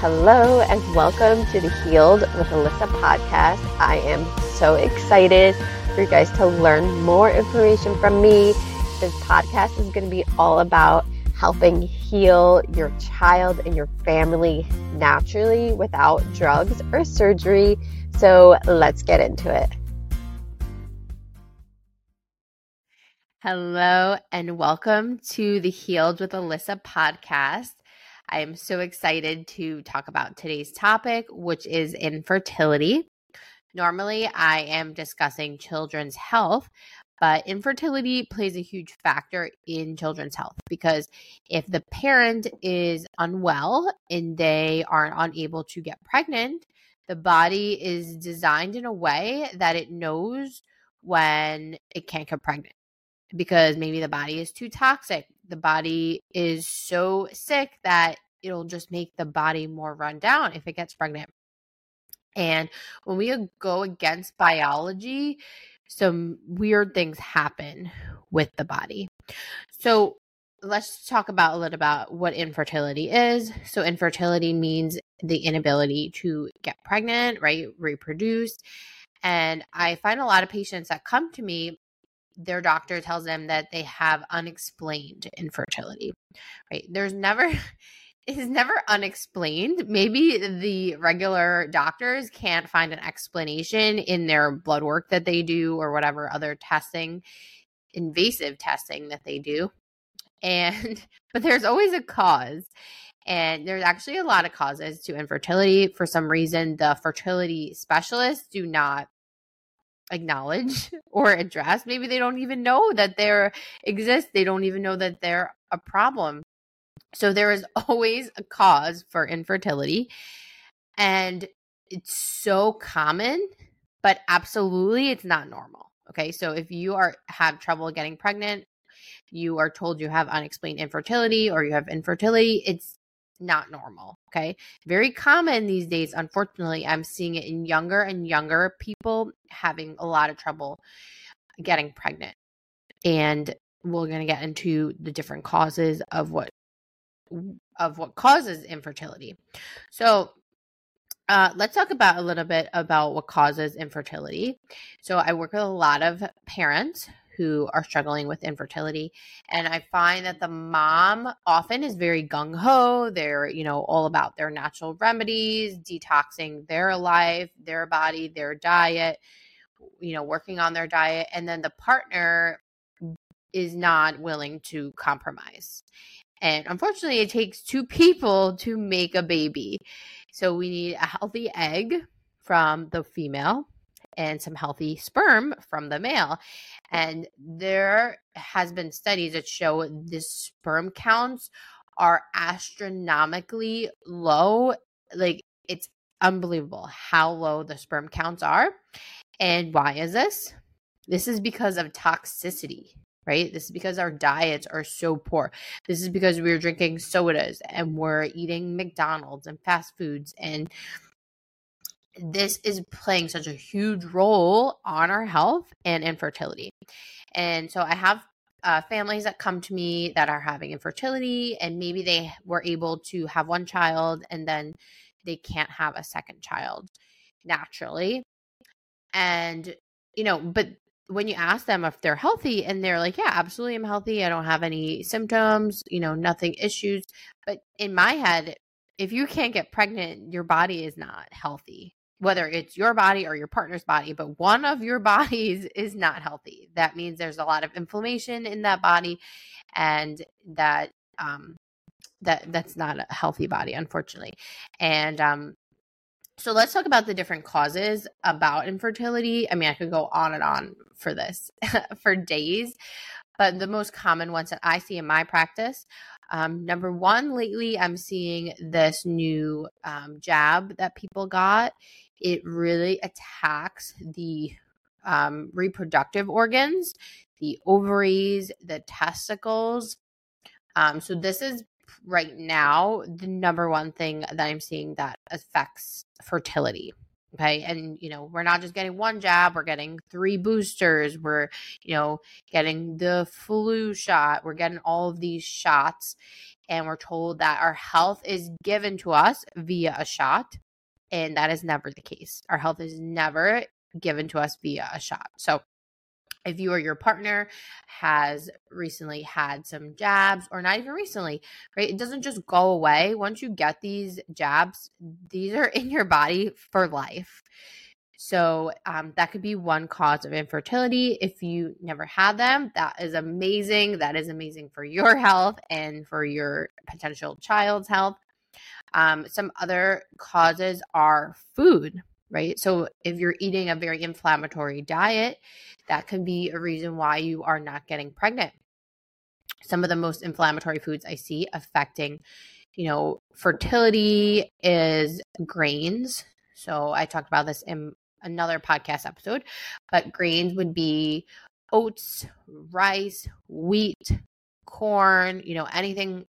hello, and welcome to the Healed with Alyssa podcast. I am so excited for you guys to learn more information from me. This podcast is going to be all about helping heal your child and your family naturally without drugs or surgery. So let's get into it. Hello, and welcome to the Healed with Alyssa podcast. I am so excited to talk about today's topic, which is infertility. Normally, I am discussing children's health, but infertility plays a huge factor in children's health because if the parent is unwell and they are unable to get pregnant, the body is designed in a way that it knows when it can't get pregnant because maybe the body is too toxic. The body is so sick that it'll just make the body more run down if it gets pregnant. And when we go against biology, some weird things happen with the body. So let's talk about a little about what infertility is. So infertility means the inability to get pregnant, right? Reproduce. And I find a lot of patients that come to me their doctor tells them that they have unexplained infertility, right? There's never, is never unexplained. Maybe the regular doctors can't find an explanation in their blood work that they do or whatever other testing, invasive testing that they do. And, but there's always a cause. And there's actually a lot of causes to infertility. For some reason, the fertility specialists do not acknowledge or address. Maybe they don't even know that there exists. They don't even know that they're a problem. So there is always a cause for infertility. And it's so common, but absolutely it's not normal. Okay. So if you are have trouble getting pregnant, you are told you have unexplained infertility or you have infertility, it's not normal. Okay. Very common these days. Unfortunately, I'm seeing it in younger and younger people having a lot of trouble getting pregnant. And we're going to get into the different causes of what of what causes infertility. So, uh, let's talk about a little bit about what causes infertility. So, I work with a lot of parents who are struggling with infertility. And I find that the mom often is very gung ho. They're, you know, all about their natural remedies, detoxing their life, their body, their diet, you know, working on their diet. And then the partner is not willing to compromise. And unfortunately, it takes two people to make a baby. So we need a healthy egg from the female and some healthy sperm from the male. And there has been studies that show the sperm counts are astronomically low. Like it's unbelievable how low the sperm counts are. And why is this? This is because of toxicity, right? This is because our diets are so poor. This is because we're drinking sodas and we're eating McDonald's and fast foods and this is playing such a huge role on our health and infertility. And so I have uh, families that come to me that are having infertility, and maybe they were able to have one child and then they can't have a second child naturally. And, you know, but when you ask them if they're healthy and they're like, yeah, absolutely, I'm healthy. I don't have any symptoms, you know, nothing issues. But in my head, if you can't get pregnant, your body is not healthy whether it's your body or your partner's body, but one of your bodies is not healthy. That means there's a lot of inflammation in that body, and that um, that that's not a healthy body, unfortunately. And um, so let's talk about the different causes about infertility. I mean, I could go on and on for this for days, but the most common ones that I see in my practice um, number one, lately I'm seeing this new um, jab that people got it really attacks the um, reproductive organs, the ovaries, the testicles. Um, so, this is right now the number one thing that I'm seeing that affects fertility. Okay. And, you know, we're not just getting one jab, we're getting three boosters. We're, you know, getting the flu shot. We're getting all of these shots. And we're told that our health is given to us via a shot. And that is never the case. Our health is never given to us via a shot. So, if you or your partner has recently had some jabs or not even recently right it doesn't just go away. Once you get these jabs these are in your body for life. So um, that could be one cause of infertility if you never had them. That is amazing. That is amazing for your health and for your potential child's health. Um, some other causes are food right? So if you're eating a very inflammatory diet, that can be a reason why you are not getting pregnant. Some of the most inflammatory foods I see affecting, you know, fertility is grains. So I talked about this in another podcast episode, but grains would be oats, rice, wheat, corn, you know, anything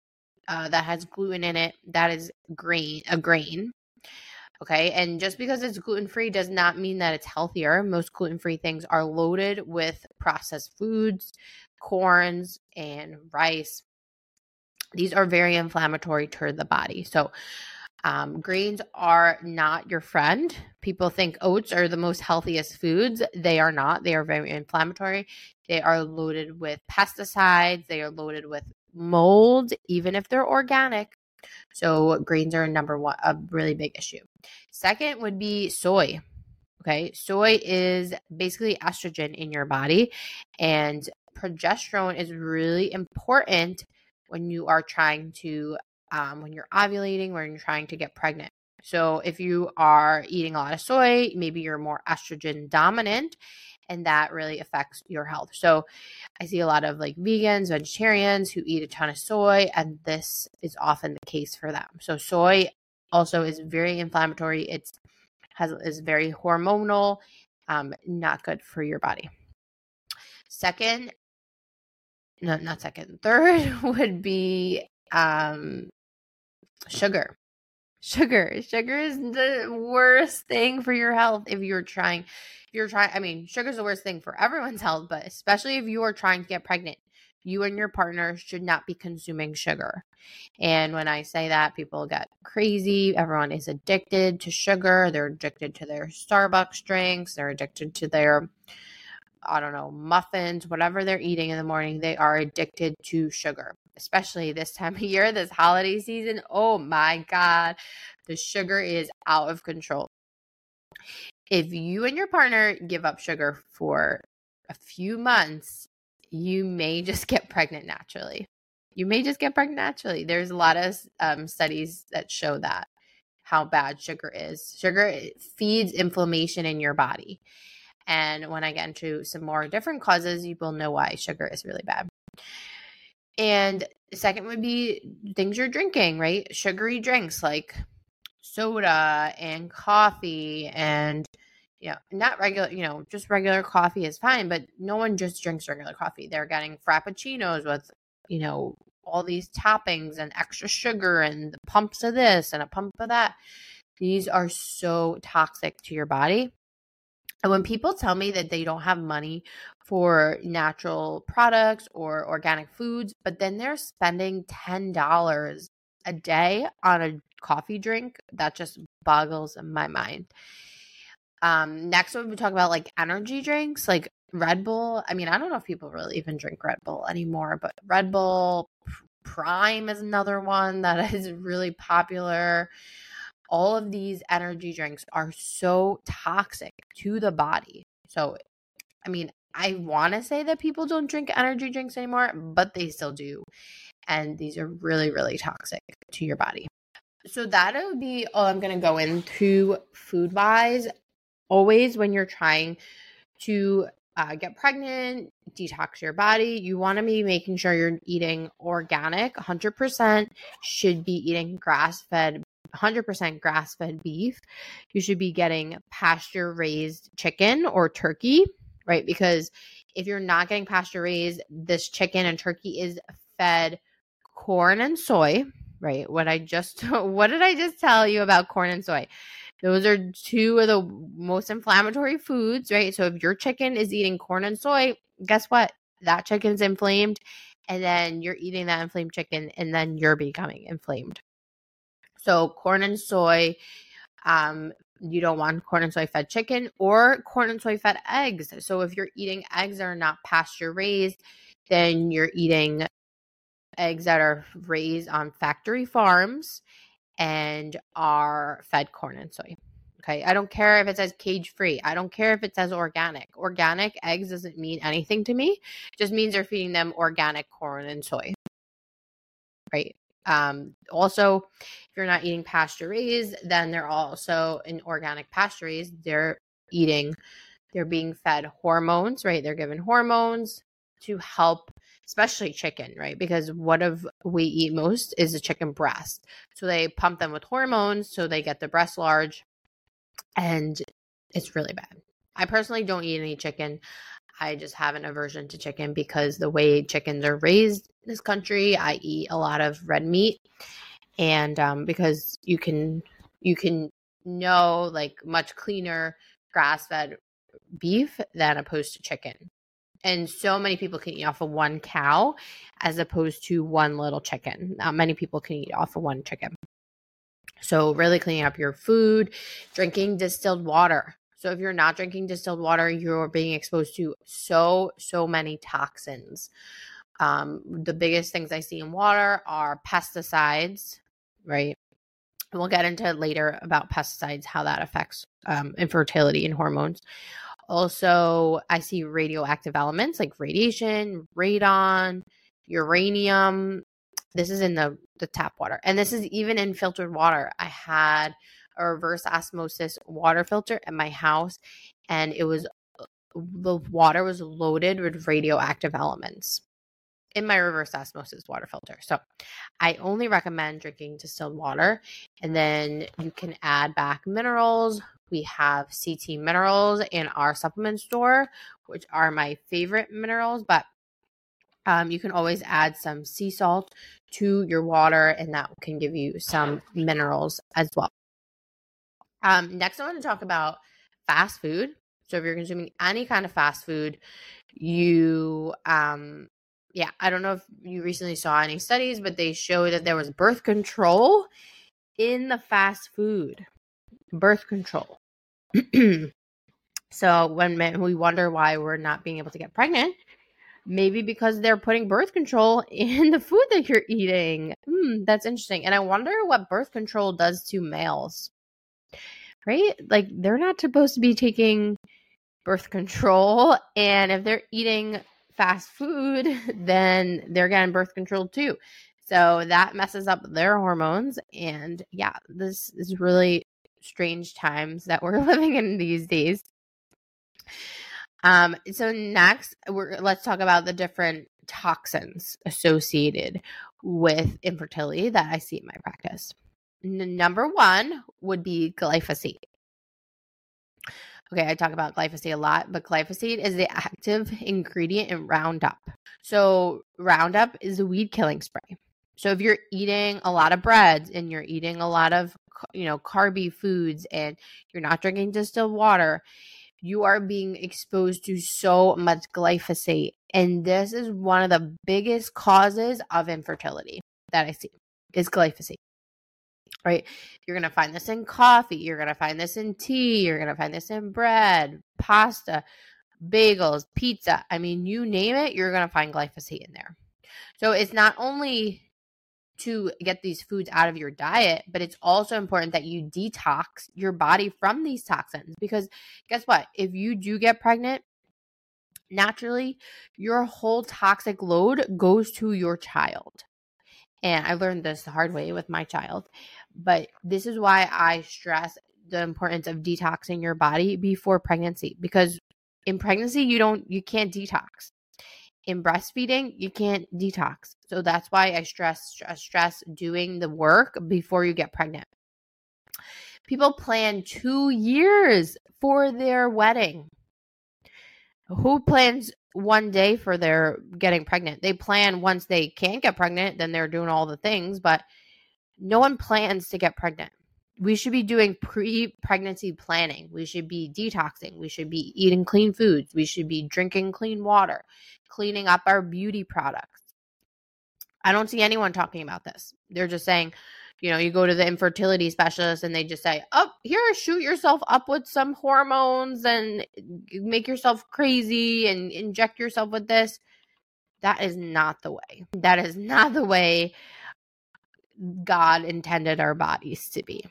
uh, that has gluten in it, that is grain, a grain. Okay. And just because it's gluten free does not mean that it's healthier. Most gluten free things are loaded with processed foods, corns, and rice. These are very inflammatory to the body. So, um, grains are not your friend. People think oats are the most healthiest foods. They are not. They are very inflammatory. They are loaded with pesticides. They are loaded with mold, even if they're organic. So grains are number one, a really big issue. Second would be soy. Okay. Soy is basically estrogen in your body, and progesterone is really important when you are trying to, um, when you're ovulating, when you're trying to get pregnant. So if you are eating a lot of soy, maybe you're more estrogen dominant and that really affects your health. So I see a lot of like vegans, vegetarians who eat a ton of soy, and this is often the case for them. So soy also is very inflammatory. It's has is very hormonal, um, not good for your body. Second, no, not second. Third would be um, sugar. Sugar. Sugar is the worst thing for your health if you're trying if you're trying I mean, sugar is the worst thing for everyone's health, but especially if you are trying to get pregnant. You and your partner should not be consuming sugar. And when I say that, people get crazy. Everyone is addicted to sugar. They're addicted to their Starbucks drinks. They're addicted to their I don't know, muffins, whatever they're eating in the morning, they are addicted to sugar, especially this time of year, this holiday season. Oh my God, the sugar is out of control. If you and your partner give up sugar for a few months, you may just get pregnant naturally. You may just get pregnant naturally. There's a lot of um, studies that show that how bad sugar is. Sugar feeds inflammation in your body. And when I get into some more different causes, you will know why sugar is really bad. And second would be things you're drinking, right? Sugary drinks like soda and coffee and you know, not regular, you know, just regular coffee is fine, but no one just drinks regular coffee. They're getting frappuccinos with, you know, all these toppings and extra sugar and pumps of this and a pump of that. These are so toxic to your body. And when people tell me that they don't have money for natural products or organic foods, but then they're spending $10 a day on a coffee drink, that just boggles my mind. Um, next, we talk about like energy drinks, like Red Bull. I mean, I don't know if people really even drink Red Bull anymore, but Red Bull Prime is another one that is really popular all of these energy drinks are so toxic to the body. So, I mean, I want to say that people don't drink energy drinks anymore, but they still do. And these are really, really toxic to your body. So, that would be all I'm going to go into food wise. Always, when you're trying to uh, get pregnant, detox your body, you want to be making sure you're eating organic. 100% should be eating grass fed 100% grass fed beef. You should be getting pasture raised chicken or turkey, right? Because if you're not getting pasture raised, this chicken and turkey is fed corn and soy, right? What I just what did I just tell you about corn and soy? Those are two of the most inflammatory foods, right? So if your chicken is eating corn and soy, guess what? That chicken's inflamed. And then you're eating that inflamed chicken, and then you're becoming inflamed. So corn and soy, um, you don't want corn and soy fed chicken or corn and soy fed eggs. So if you're eating eggs that are not pasture raised, then you're eating eggs that are raised on factory farms and are fed corn and soy. Okay. I don't care if it says cage free. I don't care if it says organic. Organic eggs doesn't mean anything to me. It just means they're feeding them organic corn and soy. Right. Um, also, if you're not eating pasture raised, then they're also in organic pasture. They're eating, they're being fed hormones, right? They're given hormones to help especially chicken, right? Because what of we eat most is the chicken breast. So they pump them with hormones so they get the breast large and it's really bad. I personally don't eat any chicken. I just have an aversion to chicken because the way chickens are raised in this country, I eat a lot of red meat, and um, because you can you can know like much cleaner grass fed beef than opposed to chicken. And so many people can eat off of one cow as opposed to one little chicken. Not many people can eat off of one chicken. So, really cleaning up your food, drinking distilled water. So, if you're not drinking distilled water, you're being exposed to so, so many toxins. Um, the biggest things I see in water are pesticides, right? We'll get into later about pesticides, how that affects um, infertility and hormones. Also, I see radioactive elements like radiation, radon, uranium. This is in the, the tap water. And this is even in filtered water. I had a reverse osmosis water filter at my house, and it was the water was loaded with radioactive elements in my reverse osmosis water filter. So I only recommend drinking distilled water. And then you can add back minerals. We have CT minerals in our supplement store, which are my favorite minerals, but um, you can always add some sea salt to your water, and that can give you some minerals as well. Um, next, I want to talk about fast food. So, if you're consuming any kind of fast food, you um, yeah, I don't know if you recently saw any studies, but they show that there was birth control in the fast food. Birth control. so when men, we wonder why we're not being able to get pregnant, maybe because they're putting birth control in the food that you're eating. Hmm, that's interesting. And I wonder what birth control does to males. Right? Like they're not supposed to be taking birth control and if they're eating fast food, then they're getting birth control too. So that messes up their hormones. And yeah, this is really strange times that we're living in these days. Um, so next, we're let's talk about the different toxins associated with infertility that I see in my practice. N- number one would be glyphosate. Okay, I talk about glyphosate a lot, but glyphosate is the active ingredient in Roundup. So, Roundup is a weed killing spray. So, if you're eating a lot of breads and you're eating a lot of, you know, carby foods and you're not drinking distilled water, you are being exposed to so much glyphosate. And this is one of the biggest causes of infertility that I see is glyphosate right? You're going to find this in coffee. You're going to find this in tea. You're going to find this in bread, pasta, bagels, pizza. I mean, you name it, you're going to find glyphosate in there. So it's not only to get these foods out of your diet, but it's also important that you detox your body from these toxins because guess what? If you do get pregnant, naturally your whole toxic load goes to your child. And I learned this the hard way with my child. But this is why I stress the importance of detoxing your body before pregnancy because in pregnancy you don't you can't detox. In breastfeeding, you can't detox. So that's why I stress stress doing the work before you get pregnant. People plan 2 years for their wedding. Who plans one day for their getting pregnant? They plan once they can't get pregnant, then they're doing all the things, but no one plans to get pregnant. we should be doing pre-pregnancy planning. We should be detoxing. We should be eating clean foods. We should be drinking clean water, cleaning up our beauty products. I don't see anyone talking about this. They're just saying, you know, you go to the infertility specialist and they just say, "Oh, here, shoot yourself up with some hormones and make yourself crazy and inject yourself with this." That is not the way. That is not the way God intended our bodies to be.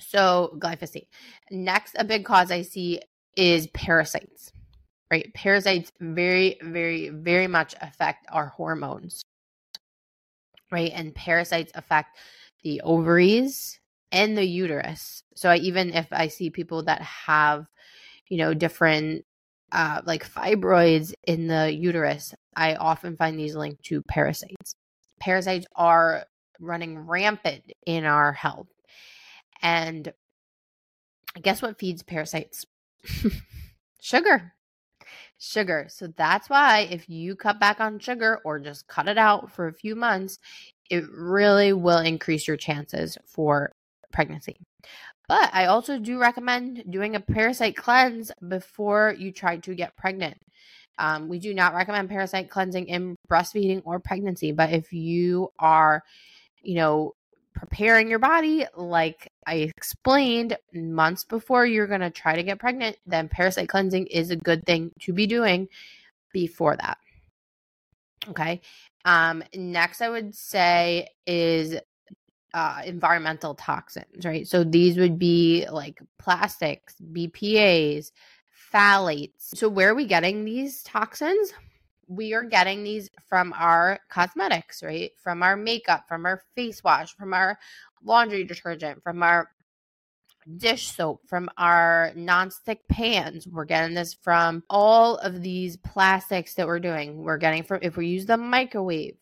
So, glyphosate. Next, a big cause I see is parasites. Right? Parasites very, very, very much affect our hormones right? And parasites affect the ovaries and the uterus. So I, even if I see people that have, you know, different uh, like fibroids in the uterus, I often find these linked to parasites. Parasites are running rampant in our health. And guess what feeds parasites? Sugar sugar. So that's why if you cut back on sugar or just cut it out for a few months, it really will increase your chances for pregnancy. But I also do recommend doing a parasite cleanse before you try to get pregnant. Um, we do not recommend parasite cleansing in breastfeeding or pregnancy, but if you are, you know, preparing your body, like I explained months before you're going to try to get pregnant, then parasite cleansing is a good thing to be doing before that. Okay. Um, next, I would say is uh, environmental toxins, right? So these would be like plastics, BPAs, phthalates. So, where are we getting these toxins? We are getting these from our cosmetics, right? From our makeup, from our face wash, from our laundry detergent, from our dish soap, from our nonstick pans. We're getting this from all of these plastics that we're doing. We're getting from if we use the microwave.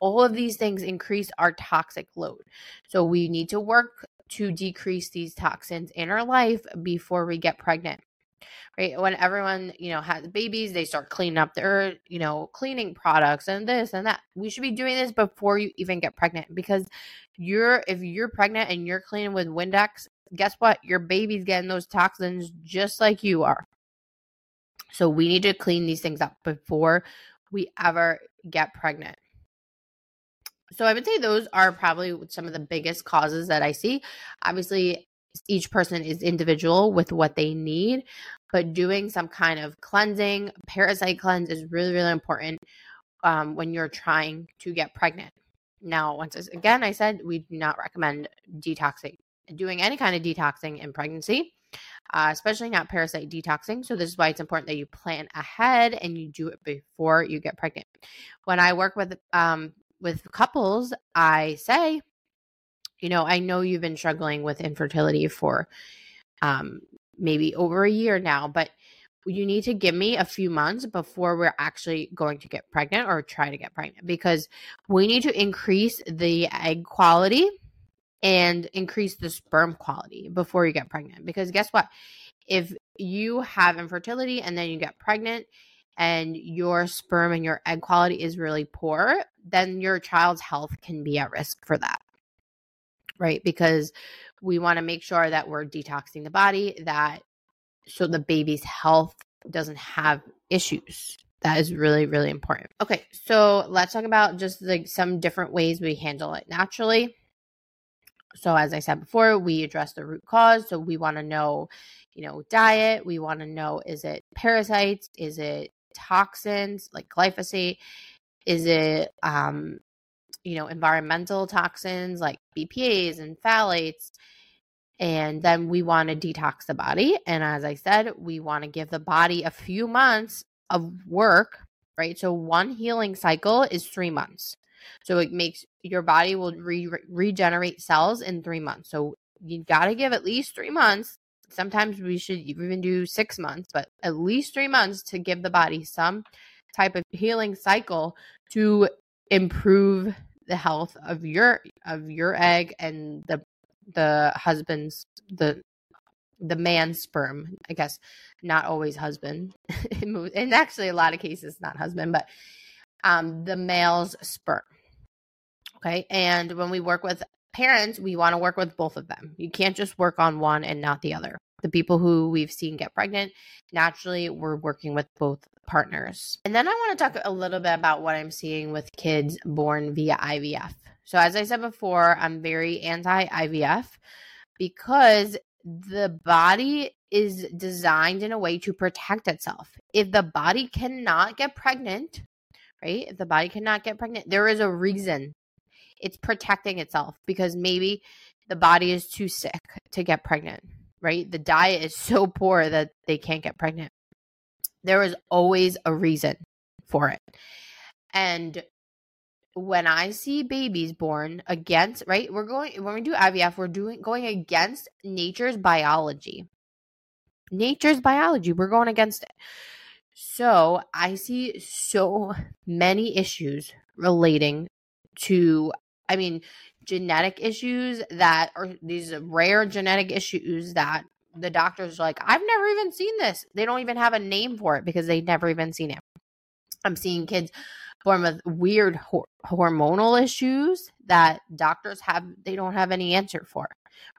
All of these things increase our toxic load. So we need to work to decrease these toxins in our life before we get pregnant right? When everyone, you know, has babies, they start cleaning up their, you know, cleaning products and this and that. We should be doing this before you even get pregnant because you're, if you're pregnant and you're cleaning with Windex, guess what? Your baby's getting those toxins just like you are. So we need to clean these things up before we ever get pregnant. So I would say those are probably some of the biggest causes that I see. Obviously, each person is individual with what they need, but doing some kind of cleansing, parasite cleanse is really, really important um, when you're trying to get pregnant. Now, once again, I said we do not recommend detoxing, doing any kind of detoxing in pregnancy, uh, especially not parasite detoxing. So, this is why it's important that you plan ahead and you do it before you get pregnant. When I work with um, with couples, I say you know, I know you've been struggling with infertility for um, maybe over a year now, but you need to give me a few months before we're actually going to get pregnant or try to get pregnant because we need to increase the egg quality and increase the sperm quality before you get pregnant. Because guess what? If you have infertility and then you get pregnant and your sperm and your egg quality is really poor, then your child's health can be at risk for that right? Because we want to make sure that we're detoxing the body, that so the baby's health doesn't have issues. That is really, really important. Okay, so let's talk about just like some different ways we handle it naturally. So, as I said before, we address the root cause. So, we want to know, you know, diet. We want to know is it parasites? Is it toxins like glyphosate? Is it um, you know, environmental toxins like BPAs and phthalates. And then we want to detox the body. And as I said, we want to give the body a few months of work, right? So one healing cycle is three months. So it makes your body will re- regenerate cells in three months. So you got to give at least three months. Sometimes we should even do six months, but at least three months to give the body some type of healing cycle to improve the health of your of your egg and the the husband's the the man's sperm i guess not always husband and actually a lot of cases not husband but um the male's sperm okay and when we work with parents, we want to work with both of them. You can't just work on one and not the other. The people who we've seen get pregnant, naturally, we're working with both partners. And then I want to talk a little bit about what I'm seeing with kids born via IVF. So, as I said before, I'm very anti IVF because the body is designed in a way to protect itself. If the body cannot get pregnant, right? If the body cannot get pregnant, there is a reason it's protecting itself because maybe the body is too sick to get pregnant, right? The diet is so poor that they can't get pregnant. There is always a reason for it. And when I see babies born against, right? We're going when we do IVF, we're doing going against nature's biology. Nature's biology, we're going against it. So, I see so many issues relating to I mean, genetic issues that are these rare genetic issues that the doctors are like, I've never even seen this. They don't even have a name for it because they've never even seen it. I'm seeing kids born with weird ho- hormonal issues that doctors have they don't have any answer for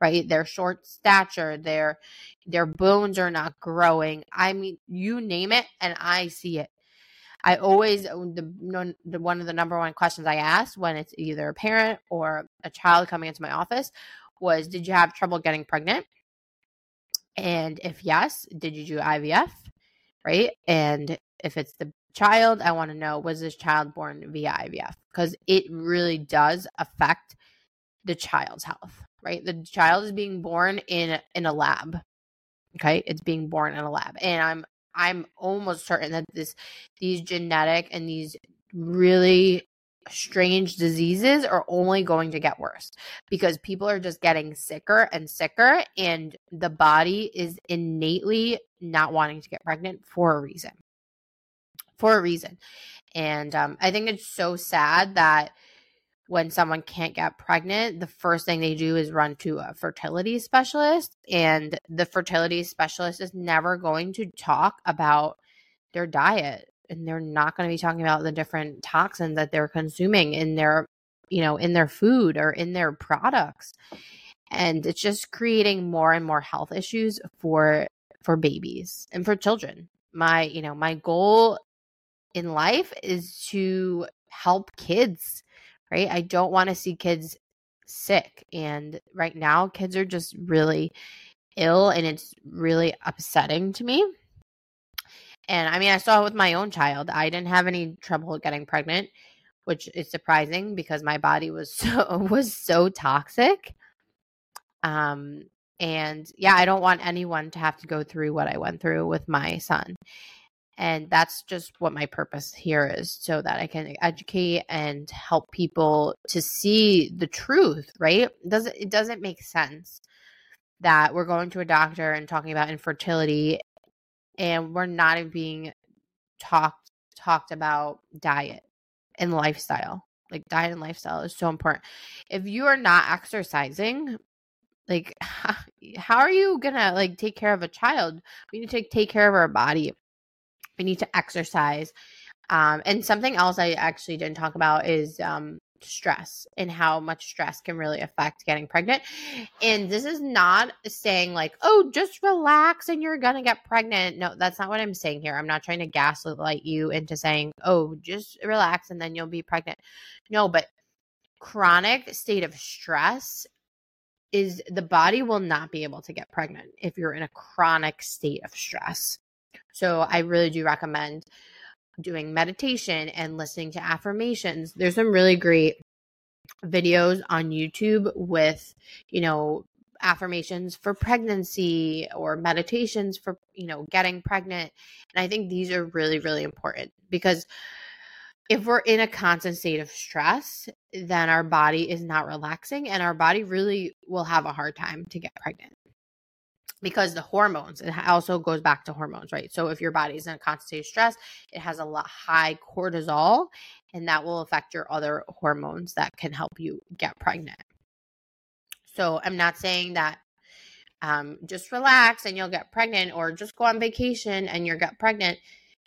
right their short stature their their bones are not growing i mean you name it and i see it I always uh, the, the one of the number one questions I ask when it's either a parent or a child coming into my office was, "Did you have trouble getting pregnant?" And if yes, did you do IVF? Right? And if it's the child, I want to know was this child born via IVF? Because it really does affect the child's health, right? The child is being born in in a lab. Okay, it's being born in a lab, and I'm I'm almost certain that this these genetic and these really strange diseases are only going to get worse because people are just getting sicker and sicker and the body is innately not wanting to get pregnant for a reason. For a reason. And um, i think it's so sad that when someone can't get pregnant, the first thing they do is run to a fertility specialist. And the fertility specialist is never going to talk about their diet. And they're not going to be talking about the different toxins that they're consuming in their, you know, in their food or in their products. And it's just creating more and more health issues for for babies and for children. My, you know, my goal in life is to help kids right? I don't want to see kids sick. And right now, kids are just really ill and it's really upsetting to me. And I mean, I saw it with my own child. I didn't have any trouble getting pregnant, which is surprising because my body was so was so toxic. Um and yeah, I don't want anyone to have to go through what I went through with my son and that's just what my purpose here is so that i can educate and help people to see the truth right? It doesn't it doesn't make sense that we're going to a doctor and talking about infertility and we're not even being talked talked about diet and lifestyle. Like diet and lifestyle is so important. If you are not exercising like how are you gonna like take care of a child? We need to take care of our body we need to exercise. Um, and something else I actually didn't talk about is um, stress and how much stress can really affect getting pregnant. And this is not saying like, oh, just relax and you're going to get pregnant. No, that's not what I'm saying here. I'm not trying to gaslight you into saying, oh, just relax and then you'll be pregnant. No, but chronic state of stress is the body will not be able to get pregnant if you're in a chronic state of stress. So I really do recommend doing meditation and listening to affirmations. There's some really great videos on YouTube with, you know, affirmations for pregnancy or meditations for, you know, getting pregnant. And I think these are really, really important because if we're in a constant state of stress, then our body is not relaxing and our body really will have a hard time to get pregnant because the hormones it also goes back to hormones right? So if your body is in a constant state of stress it has a lot high cortisol and that will affect your other hormones that can help you get pregnant. So i'm not saying that um, just relax and you'll get pregnant or just go on vacation and you'll get pregnant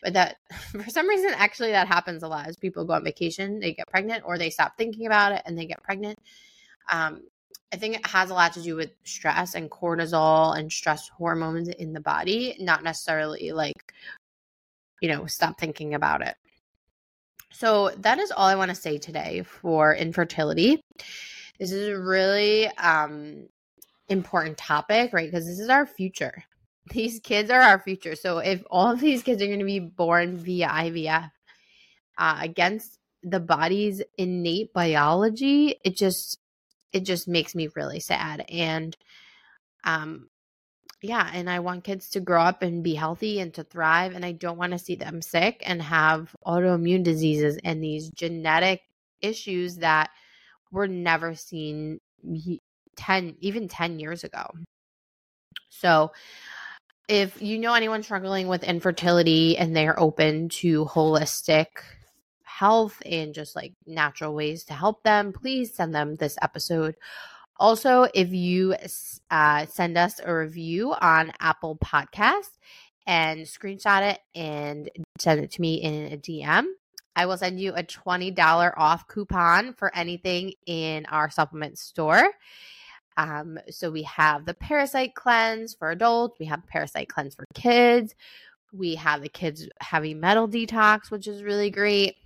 but that for some reason actually that happens a lot as people go on vacation they get pregnant or they stop thinking about it and they get pregnant. Um, I think it has a lot to do with stress and cortisol and stress hormones in the body, not necessarily like, you know, stop thinking about it. So that is all I want to say today for infertility. This is a really um, important topic, right? Because this is our future. These kids are our future. So if all of these kids are going to be born via IVF uh, against the body's innate biology, it just it just makes me really sad. And um yeah, and I want kids to grow up and be healthy and to thrive and I don't want to see them sick and have autoimmune diseases and these genetic issues that were never seen 10 even 10 years ago. So if you know anyone struggling with infertility and they're open to holistic health and just like natural ways to help them, please send them this episode. Also, if you uh, send us a review on Apple Podcasts and screenshot it and send it to me in a DM, I will send you a $20 off coupon for anything in our supplement store. Um, so we have the parasite cleanse for adults, we have parasite cleanse for kids, we have the kids heavy metal detox, which is really great.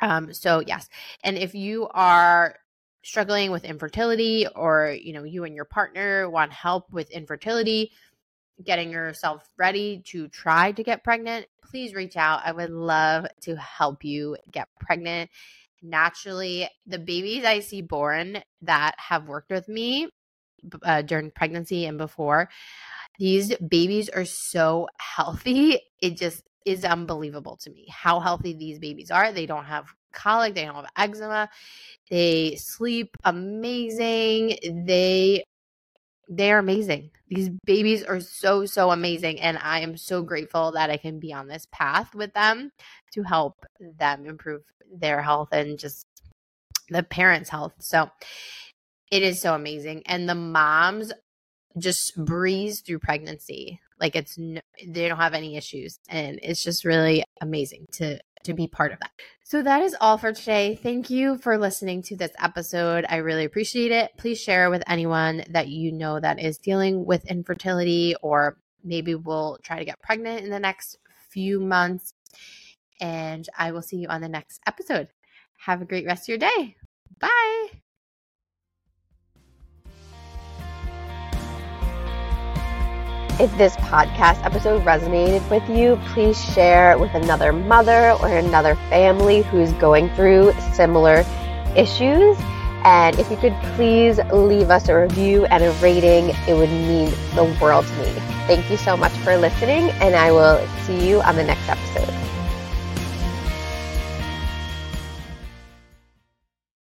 Um, so yes, and if you are struggling with infertility or you know you and your partner want help with infertility getting yourself ready to try to get pregnant please reach out. I would love to help you get pregnant. Naturally the babies i see born that have worked with me uh, during pregnancy and before these babies are so healthy. It just is unbelievable to me how healthy these babies are. They don't have colic, they don't have eczema, they sleep amazing. They they are amazing. These babies are so so amazing and I am so grateful that I can be on this path with them to help them improve their health and just the parents' health. So it is so amazing and the moms just breeze through pregnancy like it's they don't have any issues and it's just really amazing to to be part of that. So that is all for today. Thank you for listening to this episode. I really appreciate it. Please share with anyone that you know that is dealing with infertility or maybe will try to get pregnant in the next few months. And I will see you on the next episode. Have a great rest of your day. Bye. If this podcast episode resonated with you, please share it with another mother or another family who's going through similar issues. And if you could please leave us a review and a rating, it would mean the world to me. Thank you so much for listening, and I will see you on the next episode.